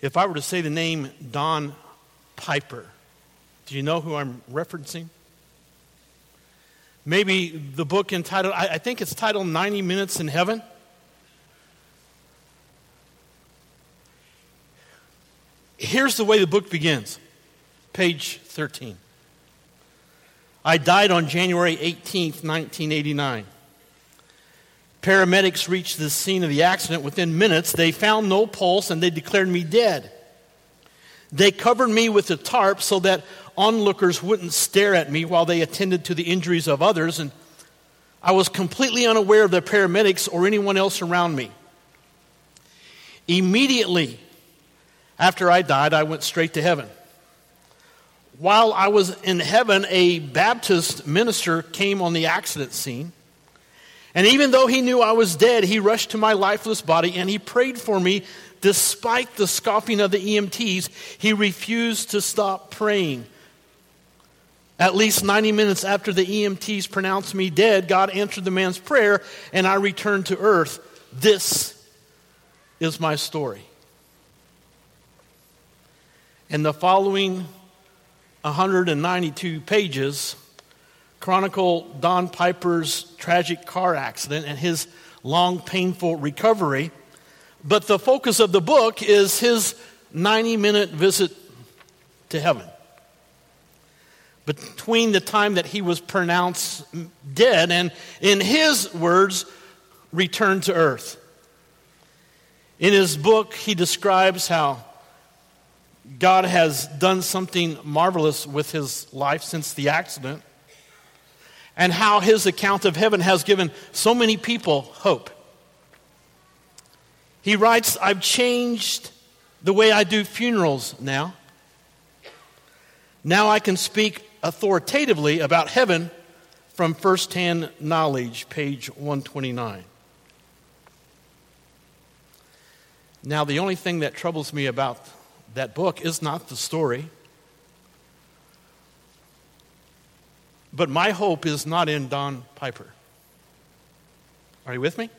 If I were to say the name Don Piper, do you know who I'm referencing? Maybe the book entitled, I, I think it's titled 90 Minutes in Heaven. Here's the way the book begins, page 13. I died on January 18th, 1989. Paramedics reached the scene of the accident within minutes. They found no pulse and they declared me dead. They covered me with a tarp so that onlookers wouldn't stare at me while they attended to the injuries of others, and I was completely unaware of the paramedics or anyone else around me. Immediately after I died, I went straight to heaven. While I was in heaven, a Baptist minister came on the accident scene. And even though he knew I was dead, he rushed to my lifeless body and he prayed for me despite the scoffing of the EMTs. He refused to stop praying. At least 90 minutes after the EMTs pronounced me dead, God answered the man's prayer and I returned to earth. This is my story. And the following 192 pages chronicle Don Piper's tragic car accident and his long, painful recovery. But the focus of the book is his 90 minute visit to heaven. Between the time that he was pronounced dead and, in his words, returned to earth. In his book, he describes how God has done something marvelous with his life since the accident and how his account of heaven has given so many people hope. He writes, I've changed the way I do funerals now. Now I can speak authoritatively about heaven from firsthand knowledge, page 129. Now, the only thing that troubles me about that book is not the story. But my hope is not in Don Piper. Are you with me?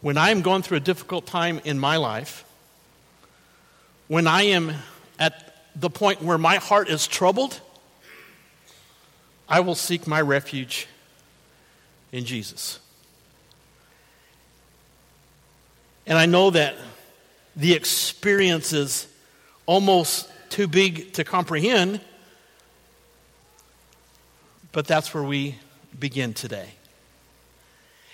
When I am going through a difficult time in my life, when I am at the point where my heart is troubled, I will seek my refuge in Jesus. And I know that the experience is almost too big to comprehend but that's where we begin today.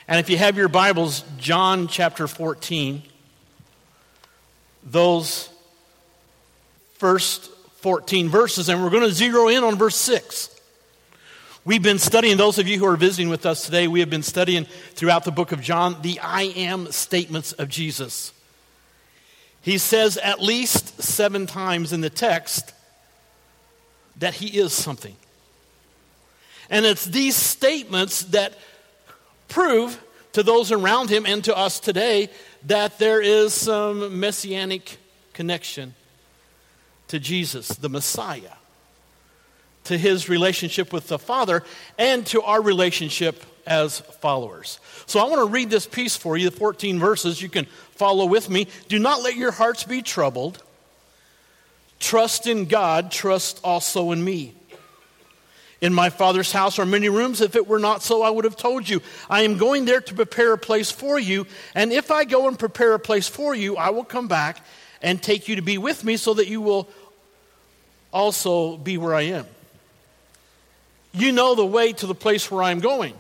And if you have your Bibles, John chapter 14, those first 14 verses, and we're going to zero in on verse 6. We've been studying, those of you who are visiting with us today, we have been studying throughout the book of John the I am statements of Jesus. He says at least seven times in the text that he is something. And it's these statements that prove to those around him and to us today that there is some messianic connection to Jesus, the Messiah, to his relationship with the Father, and to our relationship as followers. So I want to read this piece for you, the 14 verses. You can follow with me. Do not let your hearts be troubled. Trust in God, trust also in me. In my Father's house are many rooms. If it were not so, I would have told you. I am going there to prepare a place for you. And if I go and prepare a place for you, I will come back and take you to be with me so that you will also be where I am. You know the way to the place where I'm going.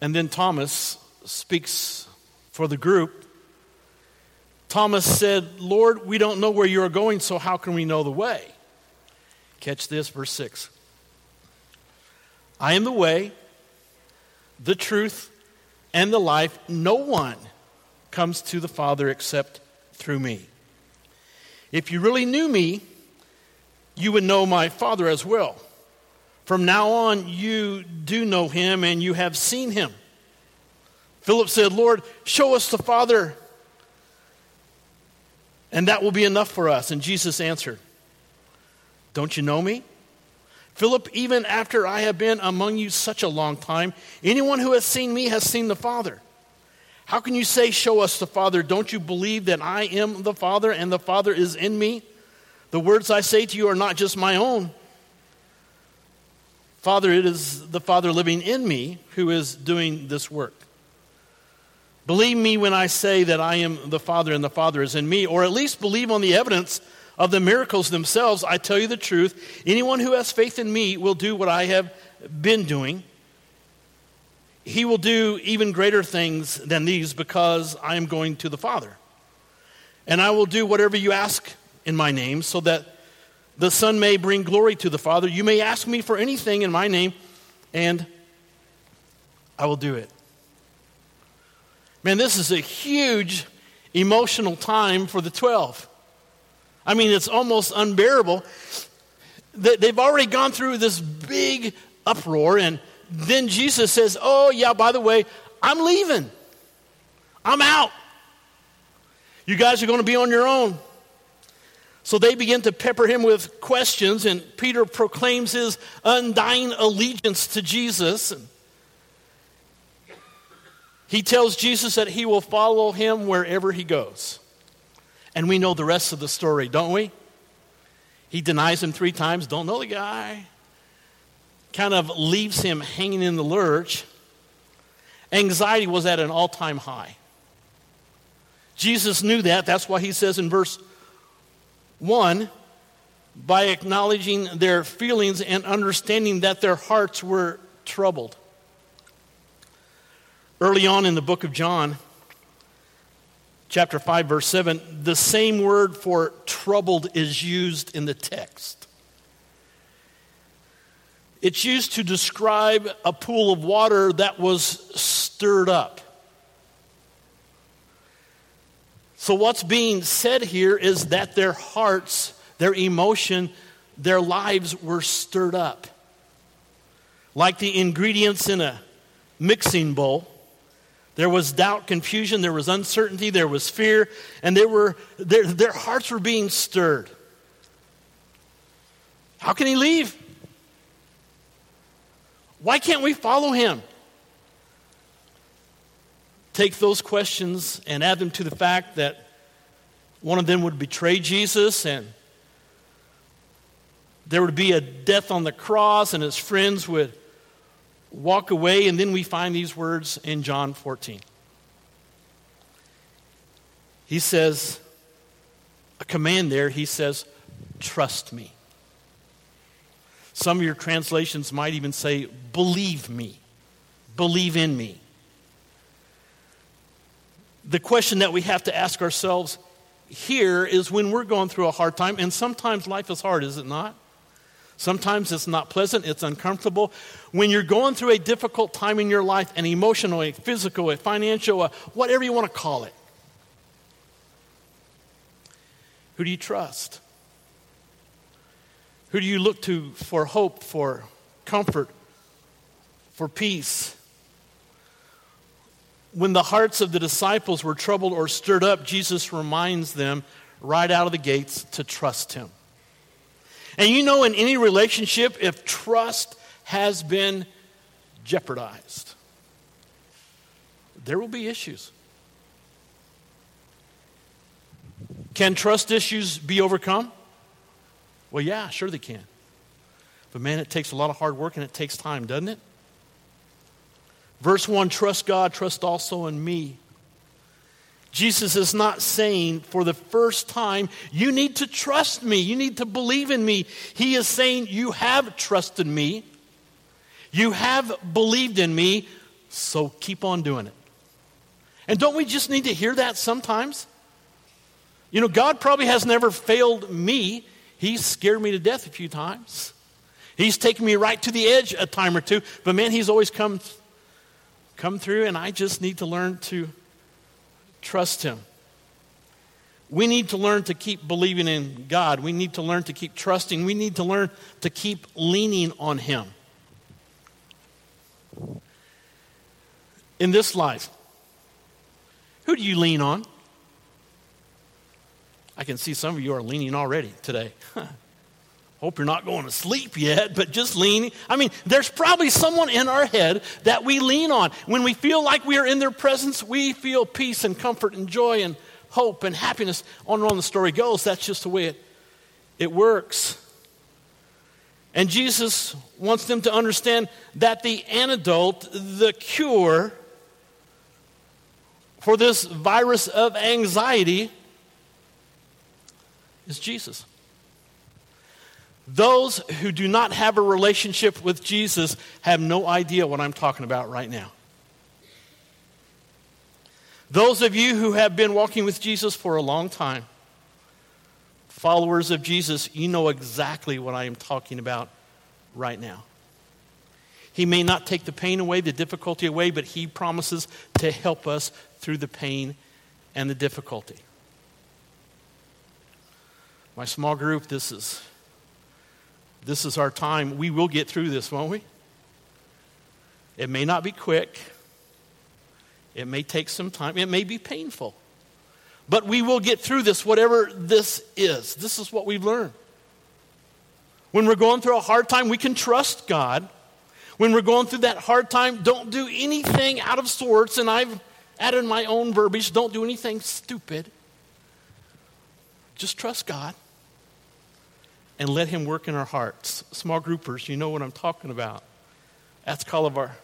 And then Thomas speaks for the group. Thomas said, Lord, we don't know where you are going, so how can we know the way? Catch this, verse 6. I am the way, the truth, and the life. No one comes to the Father except through me. If you really knew me, you would know my Father as well. From now on, you do know him and you have seen him. Philip said, Lord, show us the Father, and that will be enough for us. And Jesus answered, don't you know me? Philip, even after I have been among you such a long time, anyone who has seen me has seen the Father. How can you say, Show us the Father? Don't you believe that I am the Father and the Father is in me? The words I say to you are not just my own. Father, it is the Father living in me who is doing this work. Believe me when I say that I am the Father and the Father is in me, or at least believe on the evidence of the miracles themselves. I tell you the truth. Anyone who has faith in me will do what I have been doing. He will do even greater things than these because I am going to the Father. And I will do whatever you ask in my name so that the Son may bring glory to the Father. You may ask me for anything in my name, and I will do it. Man, this is a huge emotional time for the 12. I mean, it's almost unbearable. They've already gone through this big uproar, and then Jesus says, Oh, yeah, by the way, I'm leaving. I'm out. You guys are going to be on your own. So they begin to pepper him with questions, and Peter proclaims his undying allegiance to Jesus. He tells Jesus that he will follow him wherever he goes. And we know the rest of the story, don't we? He denies him three times, don't know the guy. Kind of leaves him hanging in the lurch. Anxiety was at an all time high. Jesus knew that. That's why he says in verse 1 by acknowledging their feelings and understanding that their hearts were troubled. Early on in the book of John, chapter 5, verse 7, the same word for troubled is used in the text. It's used to describe a pool of water that was stirred up. So, what's being said here is that their hearts, their emotion, their lives were stirred up. Like the ingredients in a mixing bowl, there was doubt, confusion, there was uncertainty, there was fear, and they were, their, their hearts were being stirred. How can he leave? Why can't we follow him? take those questions and add them to the fact that one of them would betray Jesus and there would be a death on the cross and his friends would walk away. And then we find these words in John 14. He says, a command there, he says, trust me. Some of your translations might even say, believe me, believe in me the question that we have to ask ourselves here is when we're going through a hard time, and sometimes life is hard, is it not? Sometimes it's not pleasant, it's uncomfortable. When you're going through a difficult time in your life, an emotional, a physical, a financial, a whatever you want to call it, who do you trust? Who do you look to for hope, for comfort, for peace? when the hearts of the disciples were troubled or stirred up, Jesus reminds them right out of the gates to trust him. And you know, in any relationship, if trust has been jeopardized, there will be issues. Can trust issues be overcome? Well, yeah, sure they can. But man, it takes a lot of hard work and it takes time, doesn't it? Verse 1 Trust God, trust also in me. Jesus is not saying for the first time, you need to trust me, you need to believe in me. He is saying, you have trusted me, you have believed in me, so keep on doing it. And don't we just need to hear that sometimes? You know, God probably has never failed me. He's scared me to death a few times. He's taken me right to the edge a time or two, but man, He's always come come through, and I just need to learn to trust Him. We need to learn to keep believing in God. We need to learn to keep trusting. We need to learn to keep leaning on Him. In this life, who do you lean on? I can see some of you are leaning already today. Hope you're not going to sleep yet, but just lean. I mean, there's probably someone in our head that we lean on. When we feel like we are in their presence, we feel peace and comfort and joy and hope and happiness. On and on the story goes. That's just the way it, it works. And Jesus wants them to understand that the antidote, the cure for this virus of anxiety is Jesus. Those who do not have a relationship with Jesus have no idea what I'm talking about right now. Those of you who have been walking with Jesus for a long time, followers of Jesus, you know exactly what I am talking about right now. He may not take the pain away, the difficulty away, but He promises to help us through the pain and the difficulty. My small group, this is this is our time. We will get through this, won't we? It may not be quick. It may take some time. It may be painful. But we will get through this, whatever this is. This is what we've learned. When we're going through a hard time, we can trust God. When we're going through that hard time, don't do anything out of sorts. And I've added my own verbiage don't do anything stupid. Just trust God and let Him work in our hearts. Small groupers, you know what I'm talking about. That's kind of our,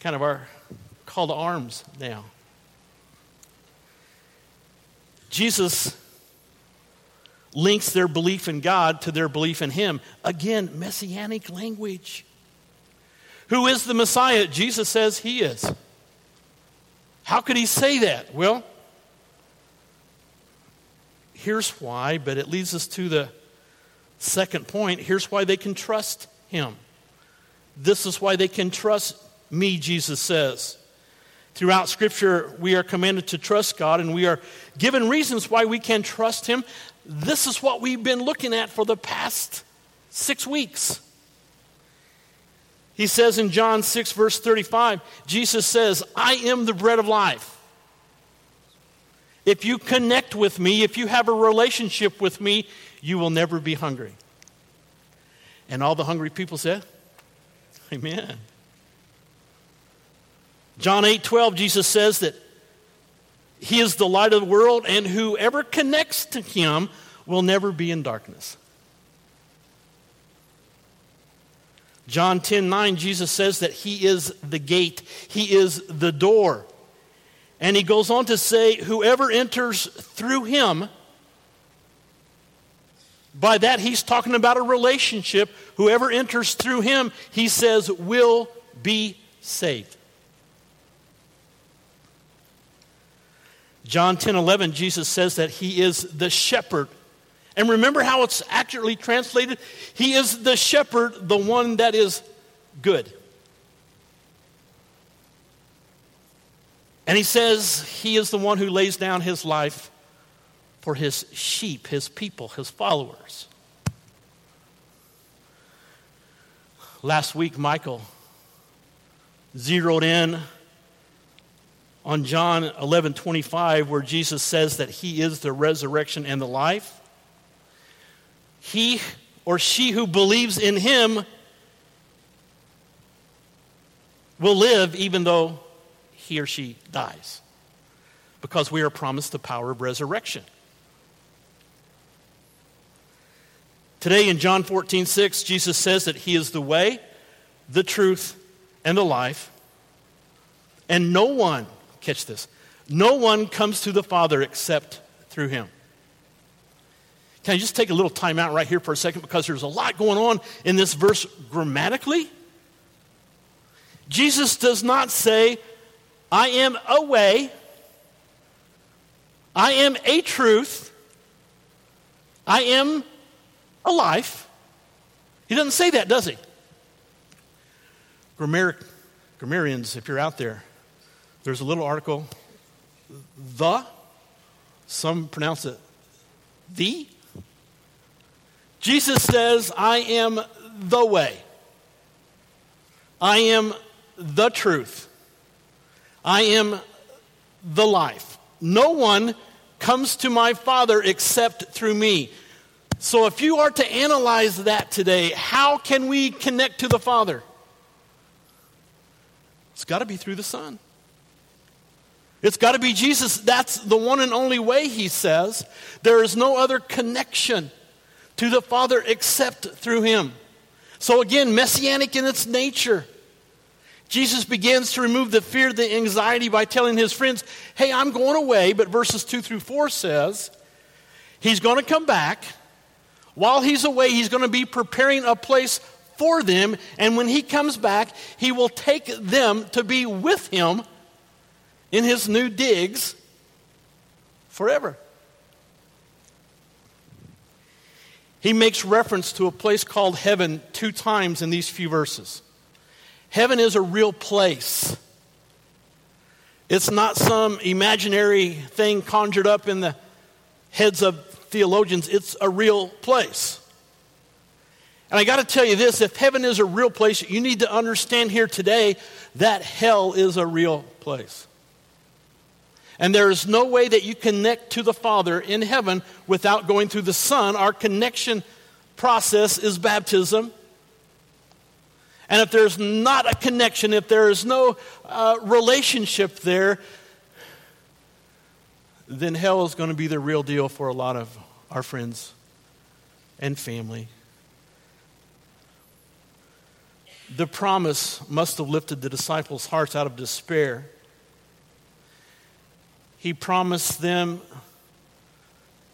kind of our call to arms now. Jesus links their belief in God to their belief in Him. Again, messianic language. Who is the Messiah? Jesus says He is. How could He say that? Well, here's why, but it leads us to the Second point here's why they can trust him. This is why they can trust me, Jesus says. Throughout Scripture, we are commanded to trust God, and we are given reasons why we can trust Him. This is what we've been looking at for the past six weeks. He says in John 6, verse 35, Jesus says, I am the bread of life. If you connect with me, if you have a relationship with me, you will never be hungry. And all the hungry people said, Amen. John 8 12, Jesus says that He is the light of the world, and whoever connects to Him will never be in darkness. John 10 9, Jesus says that He is the gate, He is the door. And He goes on to say, Whoever enters through Him by that, he's talking about a relationship. Whoever enters through him, he says, will be saved. John 10 11, Jesus says that he is the shepherd. And remember how it's accurately translated? He is the shepherd, the one that is good. And he says he is the one who lays down his life for his sheep, his people, his followers. Last week, Michael zeroed in on John 11 25, where Jesus says that he is the resurrection and the life. He or she who believes in him will live even though he or she dies, because we are promised the power of resurrection. Today in John 14, 6, Jesus says that He is the way, the truth, and the life. And no one, catch this, no one comes to the Father except through Him. Can I just take a little time out right here for a second because there's a lot going on in this verse grammatically? Jesus does not say, I am a way, I am a truth, I am a life. He doesn't say that, does he? Grammar- grammarians, if you're out there, there's a little article, the, some pronounce it the. Jesus says, I am the way. I am the truth. I am the life. No one comes to my Father except through me. So, if you are to analyze that today, how can we connect to the Father? It's got to be through the Son. It's got to be Jesus. That's the one and only way, he says. There is no other connection to the Father except through him. So, again, messianic in its nature. Jesus begins to remove the fear, the anxiety by telling his friends, Hey, I'm going away. But verses 2 through 4 says, He's going to come back. While he's away, he's going to be preparing a place for them. And when he comes back, he will take them to be with him in his new digs forever. He makes reference to a place called heaven two times in these few verses. Heaven is a real place. It's not some imaginary thing conjured up in the heads of theologians, it's a real place. And I got to tell you this if heaven is a real place, you need to understand here today that hell is a real place. And there is no way that you connect to the Father in heaven without going through the Son. Our connection process is baptism. And if there's not a connection, if there is no uh, relationship there, then hell is going to be the real deal for a lot of our friends and family. The promise must have lifted the disciples' hearts out of despair. He promised them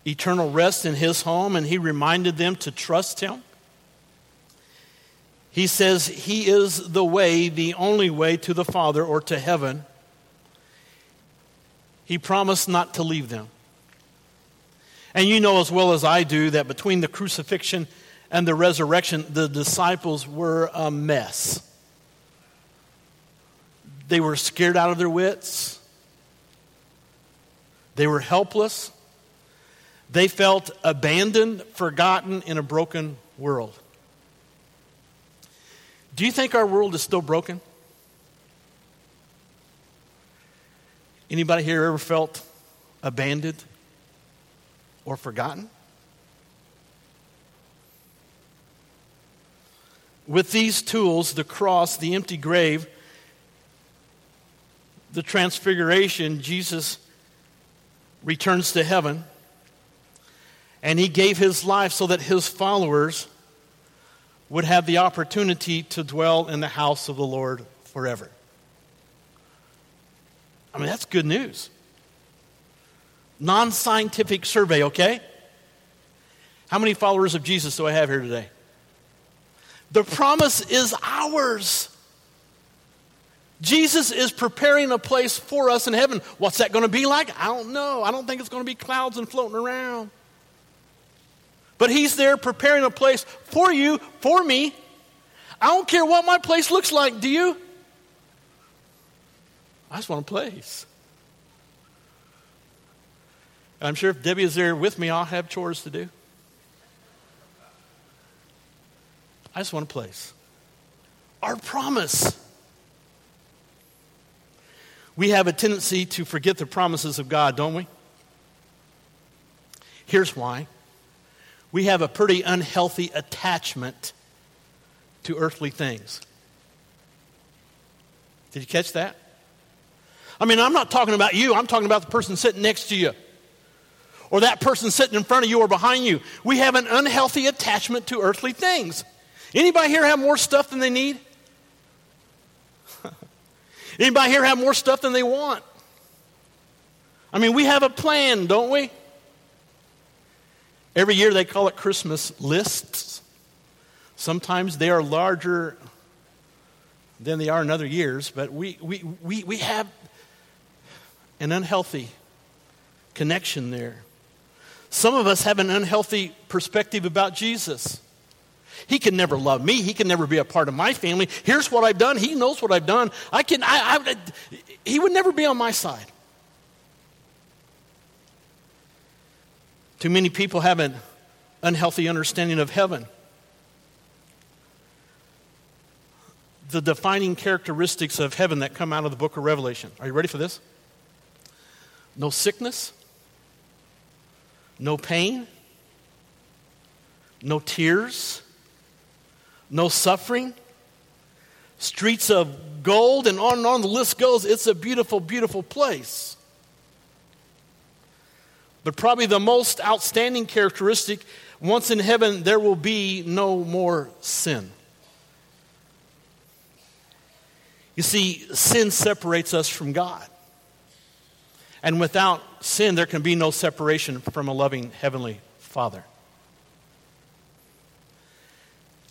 eternal rest in his home, and he reminded them to trust him. He says he is the way, the only way to the Father or to heaven. He promised not to leave them. And you know as well as I do that between the crucifixion and the resurrection, the disciples were a mess. They were scared out of their wits. They were helpless. They felt abandoned, forgotten in a broken world. Do you think our world is still broken? Anybody here ever felt abandoned or forgotten? With these tools, the cross, the empty grave, the transfiguration, Jesus returns to heaven and he gave his life so that his followers would have the opportunity to dwell in the house of the Lord forever. I mean, that's good news. Non scientific survey, okay? How many followers of Jesus do I have here today? The promise is ours. Jesus is preparing a place for us in heaven. What's that going to be like? I don't know. I don't think it's going to be clouds and floating around. But He's there preparing a place for you, for me. I don't care what my place looks like, do you? I just want a place. I'm sure if Debbie is there with me, I'll have chores to do. I just want a place. Our promise. We have a tendency to forget the promises of God, don't we? Here's why we have a pretty unhealthy attachment to earthly things. Did you catch that? I mean, I'm not talking about you, I'm talking about the person sitting next to you. Or that person sitting in front of you or behind you. We have an unhealthy attachment to earthly things. Anybody here have more stuff than they need? Anybody here have more stuff than they want? I mean, we have a plan, don't we? Every year they call it Christmas lists. Sometimes they are larger than they are in other years, but we, we, we, we have an unhealthy connection there. Some of us have an unhealthy perspective about Jesus. He can never love me. He can never be a part of my family. Here's what I've done. He knows what I've done. I can. I, I, he would never be on my side. Too many people have an unhealthy understanding of heaven. The defining characteristics of heaven that come out of the book of Revelation. Are you ready for this? No sickness, no pain, no tears, no suffering, streets of gold, and on and on the list goes. It's a beautiful, beautiful place. But probably the most outstanding characteristic once in heaven, there will be no more sin. You see, sin separates us from God. And without sin, there can be no separation from a loving Heavenly Father.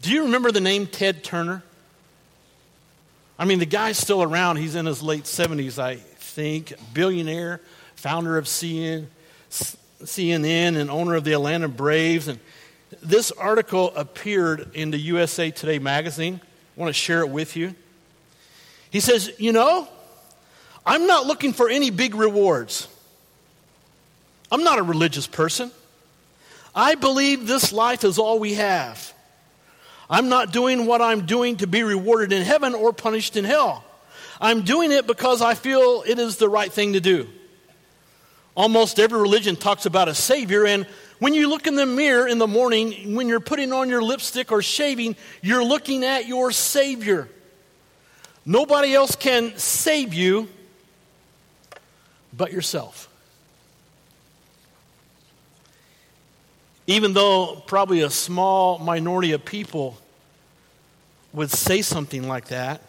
Do you remember the name Ted Turner? I mean, the guy's still around. He's in his late 70s, I think. Billionaire, founder of CNN, CNN and owner of the Atlanta Braves. And this article appeared in the USA Today magazine. I want to share it with you. He says, You know, I'm not looking for any big rewards. I'm not a religious person. I believe this life is all we have. I'm not doing what I'm doing to be rewarded in heaven or punished in hell. I'm doing it because I feel it is the right thing to do. Almost every religion talks about a Savior, and when you look in the mirror in the morning, when you're putting on your lipstick or shaving, you're looking at your Savior. Nobody else can save you but yourself. Even though probably a small minority of people would say something like that,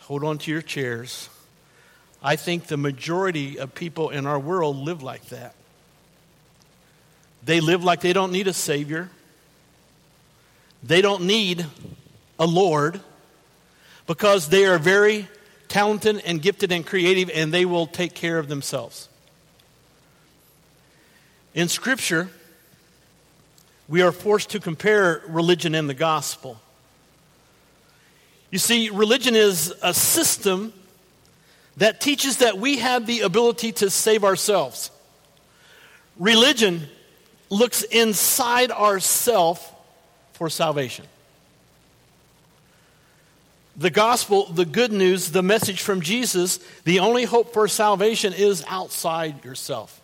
hold on to your chairs. I think the majority of people in our world live like that. They live like they don't need a Savior, they don't need a Lord because they are very talented and gifted and creative and they will take care of themselves. In Scripture, we are forced to compare religion and the gospel. You see, religion is a system that teaches that we have the ability to save ourselves. Religion looks inside ourself for salvation. The gospel, the good news, the message from Jesus, the only hope for salvation is outside yourself.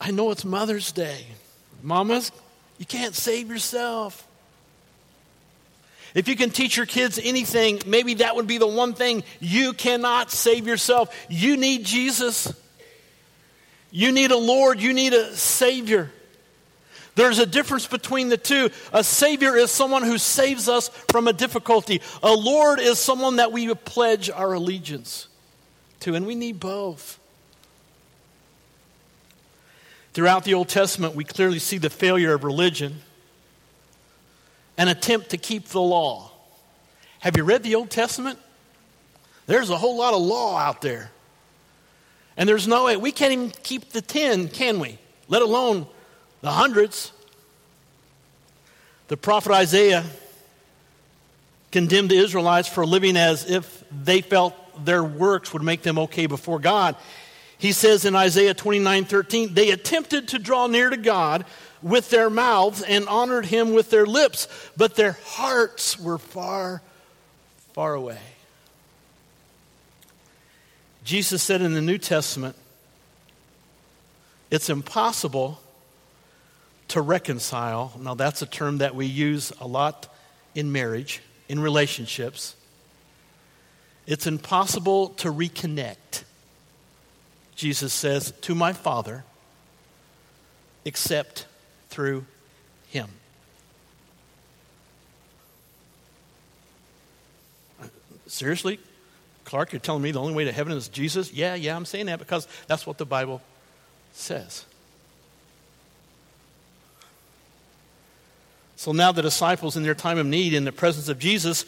I know it's Mother's Day. Mamas, you can't save yourself. If you can teach your kids anything, maybe that would be the one thing. You cannot save yourself. You need Jesus. You need a Lord. You need a Savior. There's a difference between the two. A Savior is someone who saves us from a difficulty, a Lord is someone that we pledge our allegiance to, and we need both. Throughout the Old Testament, we clearly see the failure of religion, an attempt to keep the law. Have you read the Old Testament? There's a whole lot of law out there. And there's no way, we can't even keep the 10, can we? Let alone the hundreds. The prophet Isaiah condemned the Israelites for living as if they felt their works would make them okay before God. He says in Isaiah 29 13, they attempted to draw near to God with their mouths and honored him with their lips, but their hearts were far, far away. Jesus said in the New Testament, it's impossible to reconcile. Now, that's a term that we use a lot in marriage, in relationships. It's impossible to reconnect Jesus says, to my Father, except through him. Seriously? Clark, you're telling me the only way to heaven is Jesus? Yeah, yeah, I'm saying that because that's what the Bible says. So now the disciples, in their time of need, in the presence of Jesus,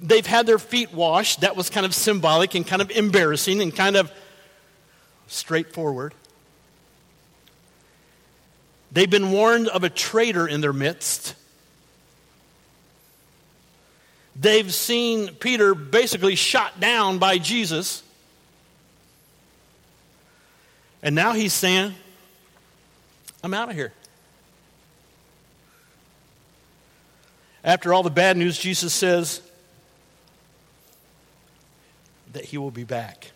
they've had their feet washed. That was kind of symbolic and kind of embarrassing and kind of straightforward. They've been warned of a traitor in their midst. They've seen Peter basically shot down by Jesus. And now he's saying, I'm out of here. After all the bad news, Jesus says that he will be back.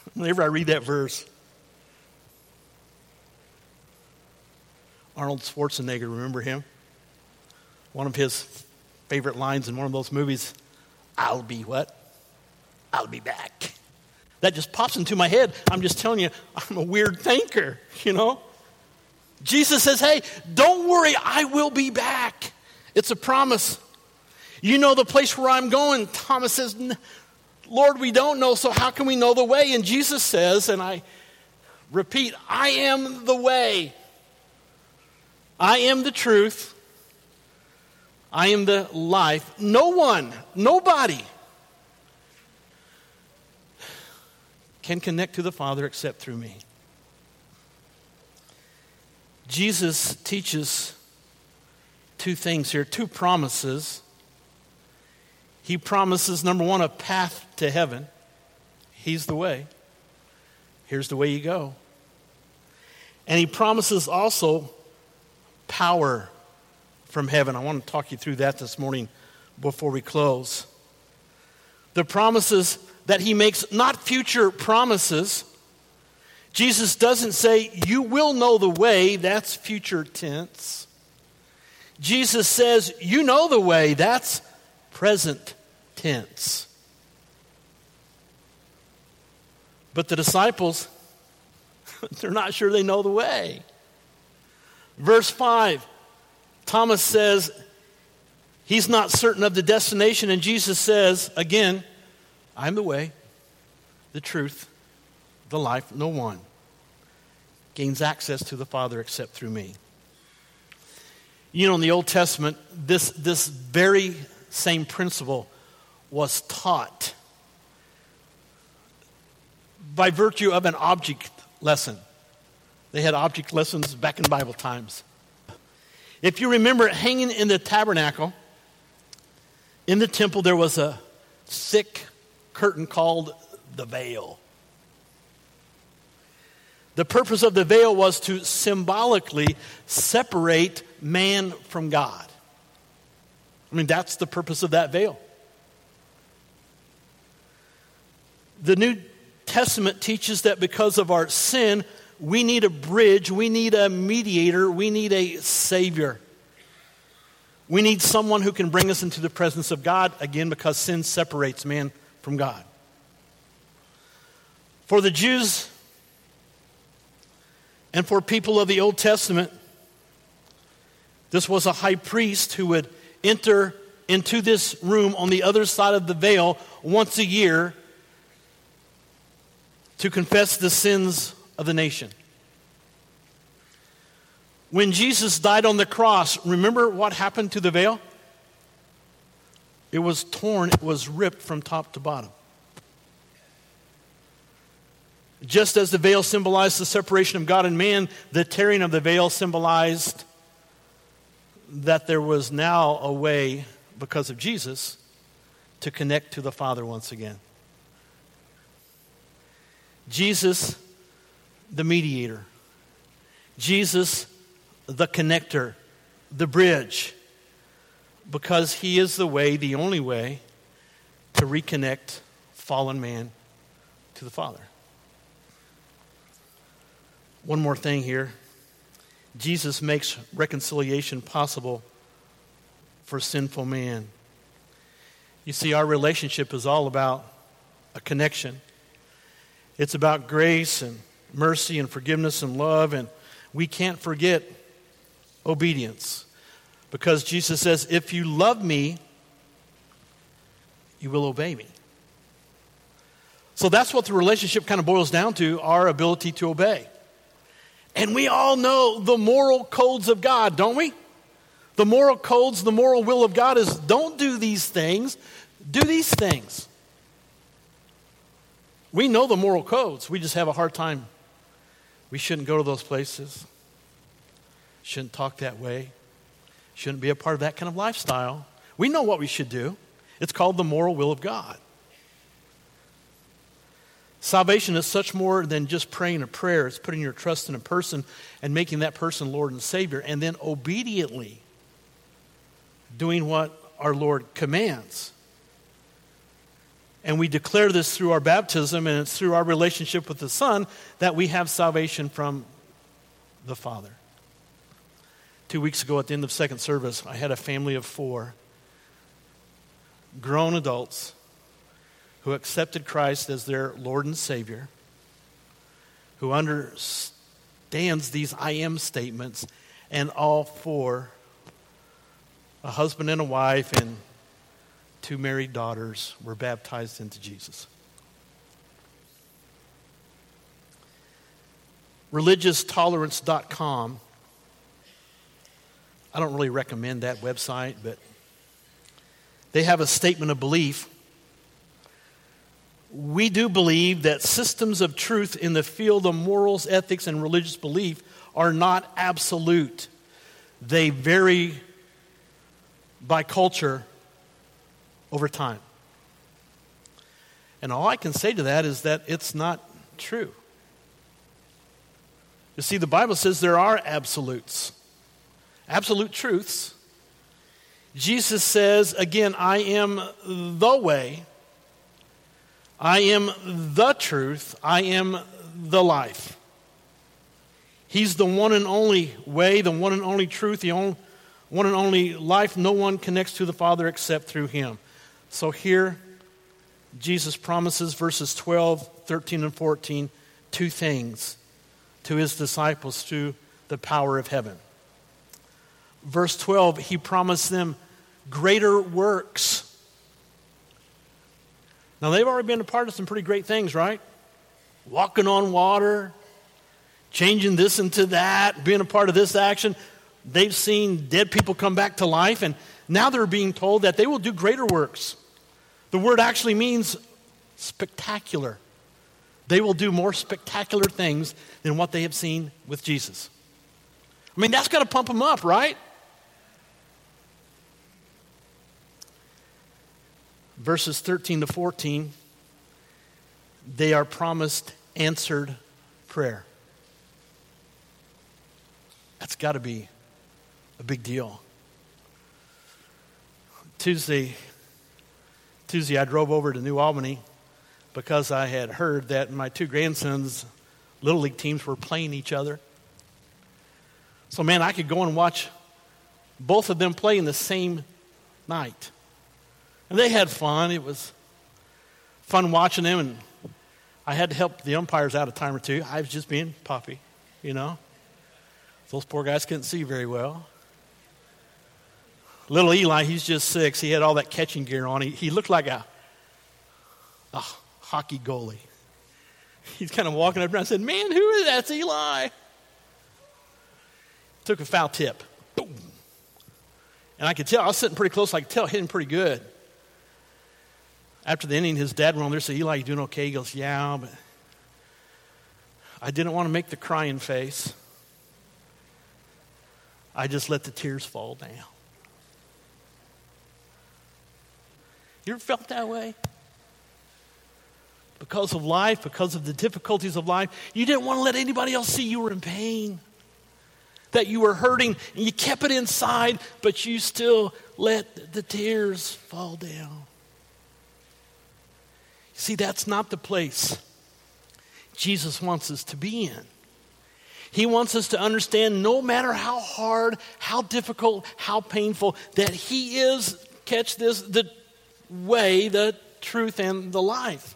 Whenever I read that verse, Arnold Schwarzenegger, remember him? One of his favorite lines in one of those movies I'll be what? I'll be back. That just pops into my head. I'm just telling you, I'm a weird thinker, you know? Jesus says, Hey, don't worry, I will be back. It's a promise. You know the place where I'm going. Thomas says, Lord, we don't know, so how can we know the way? And Jesus says, and I repeat, I am the way. I am the truth. I am the life. No one, nobody can connect to the Father except through me. Jesus teaches two things here, two promises. He promises, number one, a path to heaven. He's the way. Here's the way you go. And he promises also power from heaven. I want to talk you through that this morning before we close. The promises that he makes not future promises. Jesus doesn't say, You will know the way, that's future tense. Jesus says, You know the way, that's present tense. But the disciples, they're not sure they know the way. Verse 5, Thomas says, He's not certain of the destination, and Jesus says, again, I'm the way, the truth, the life. No one gains access to the Father except through me. You know, in the Old Testament, this, this very same principle was taught by virtue of an object lesson. They had object lessons back in Bible times. If you remember, hanging in the tabernacle, in the temple, there was a thick curtain called the veil. The purpose of the veil was to symbolically separate man from God. I mean, that's the purpose of that veil. The New Testament teaches that because of our sin, we need a bridge, we need a mediator, we need a savior. We need someone who can bring us into the presence of God, again, because sin separates man from God. For the Jews and for people of the Old Testament, this was a high priest who would enter into this room on the other side of the veil once a year to confess the sins of the nation. When Jesus died on the cross, remember what happened to the veil? It was torn, it was ripped from top to bottom. Just as the veil symbolized the separation of God and man, the tearing of the veil symbolized that there was now a way, because of Jesus, to connect to the Father once again. Jesus, the mediator. Jesus, the connector, the bridge because He is the way, the only way, to reconnect fallen man to the Father. One more thing here Jesus makes reconciliation possible for sinful man. You see, our relationship is all about a connection. It's about grace and mercy and forgiveness and love, and we can't forget obedience. Because Jesus says, if you love me, you will obey me. So that's what the relationship kind of boils down to our ability to obey. And we all know the moral codes of God, don't we? The moral codes, the moral will of God is don't do these things, do these things. We know the moral codes, we just have a hard time. We shouldn't go to those places, shouldn't talk that way, shouldn't be a part of that kind of lifestyle. We know what we should do. It's called the moral will of God. Salvation is such more than just praying a prayer. It's putting your trust in a person and making that person Lord and Savior, and then obediently doing what our Lord commands. And we declare this through our baptism, and it's through our relationship with the Son that we have salvation from the Father. Two weeks ago at the end of second service, I had a family of four grown adults who accepted Christ as their Lord and Savior, who understands these I am statements, and all four, a husband and a wife and two married daughters, were baptized into Jesus. ReligiousTolerance.com. I don't really recommend that website, but they have a statement of belief. We do believe that systems of truth in the field of morals, ethics, and religious belief are not absolute. They vary by culture over time. And all I can say to that is that it's not true. You see, the Bible says there are absolutes, absolute truths. Jesus says, again, I am the way, I am the truth, I am the life. He's the one and only way, the one and only truth, the only, one and only life. No one connects to the Father except through Him. So here, Jesus promises, verses 12, 13, and 14, two things to his disciples through the power of heaven. Verse 12, he promised them greater works. Now, they've already been a part of some pretty great things, right? Walking on water, changing this into that, being a part of this action. They've seen dead people come back to life, and now they're being told that they will do greater works. The word actually means spectacular. They will do more spectacular things than what they have seen with Jesus. I mean, that's got to pump them up, right? Verses 13 to 14, they are promised answered prayer. That's got to be a big deal. Tuesday, Tuesday, I drove over to New Albany because I had heard that my two grandsons' little league teams were playing each other. So, man, I could go and watch both of them play in the same night. And they had fun. It was fun watching them, and I had to help the umpires out a time or two. I was just being poppy, you know. Those poor guys couldn't see very well. Little Eli, he's just six. He had all that catching gear on. He, he looked like a, a hockey goalie. He's kind of walking up and I said, Man, who is that? Eli. Took a foul tip. Boom. And I could tell, I was sitting pretty close, I could tell hitting pretty good. After the inning, his dad went on there and said, Eli, you doing okay? He goes, Yeah, but I didn't want to make the crying face. I just let the tears fall down. You ever felt that way? because of life, because of the difficulties of life. You didn't want to let anybody else see you were in pain, that you were hurting, and you kept it inside, but you still let the tears fall down. See, that's not the place Jesus wants us to be in. He wants us to understand no matter how hard, how difficult, how painful, that He is, catch this, the way, the truth, and the life.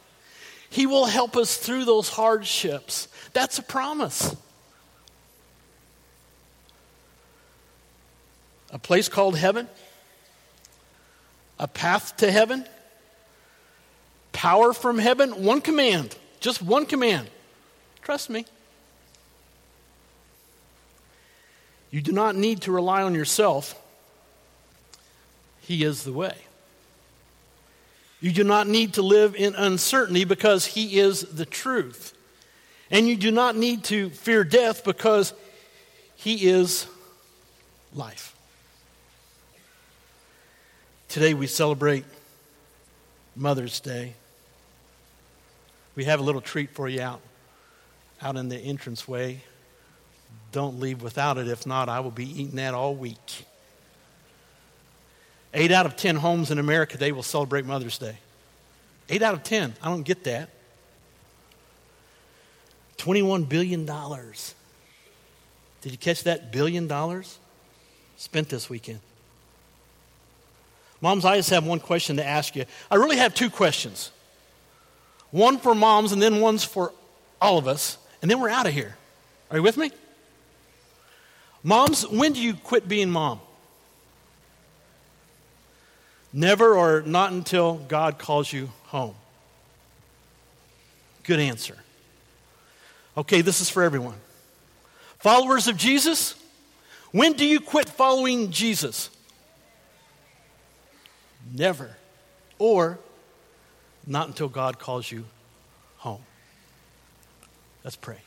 He will help us through those hardships. That's a promise. A place called heaven, a path to heaven, power from heaven, one command, just one command. Trust me. You do not need to rely on yourself. He is the way. You do not need to live in uncertainty because He is the truth. And you do not need to fear death because He is life. Today we celebrate Mother's Day. We have a little treat for you out, out in the entranceway. Don't leave without it. If not, I will be eating that all week. Eight out of ten homes in America today will celebrate Mother's Day. Eight out of ten. I don't get that. $21 billion. Did you catch that? Billion dollars? spent this weekend? Moms, I just have one question to ask you. I really have two questions one for moms, and then one's for all of us, and then we're out of here. Are you with me? Moms, when do you quit being mom? Never or not until God calls you home. Good answer. Okay, this is for everyone. Followers of Jesus, when do you quit following Jesus? Never. Or not until God calls you home. Let's pray.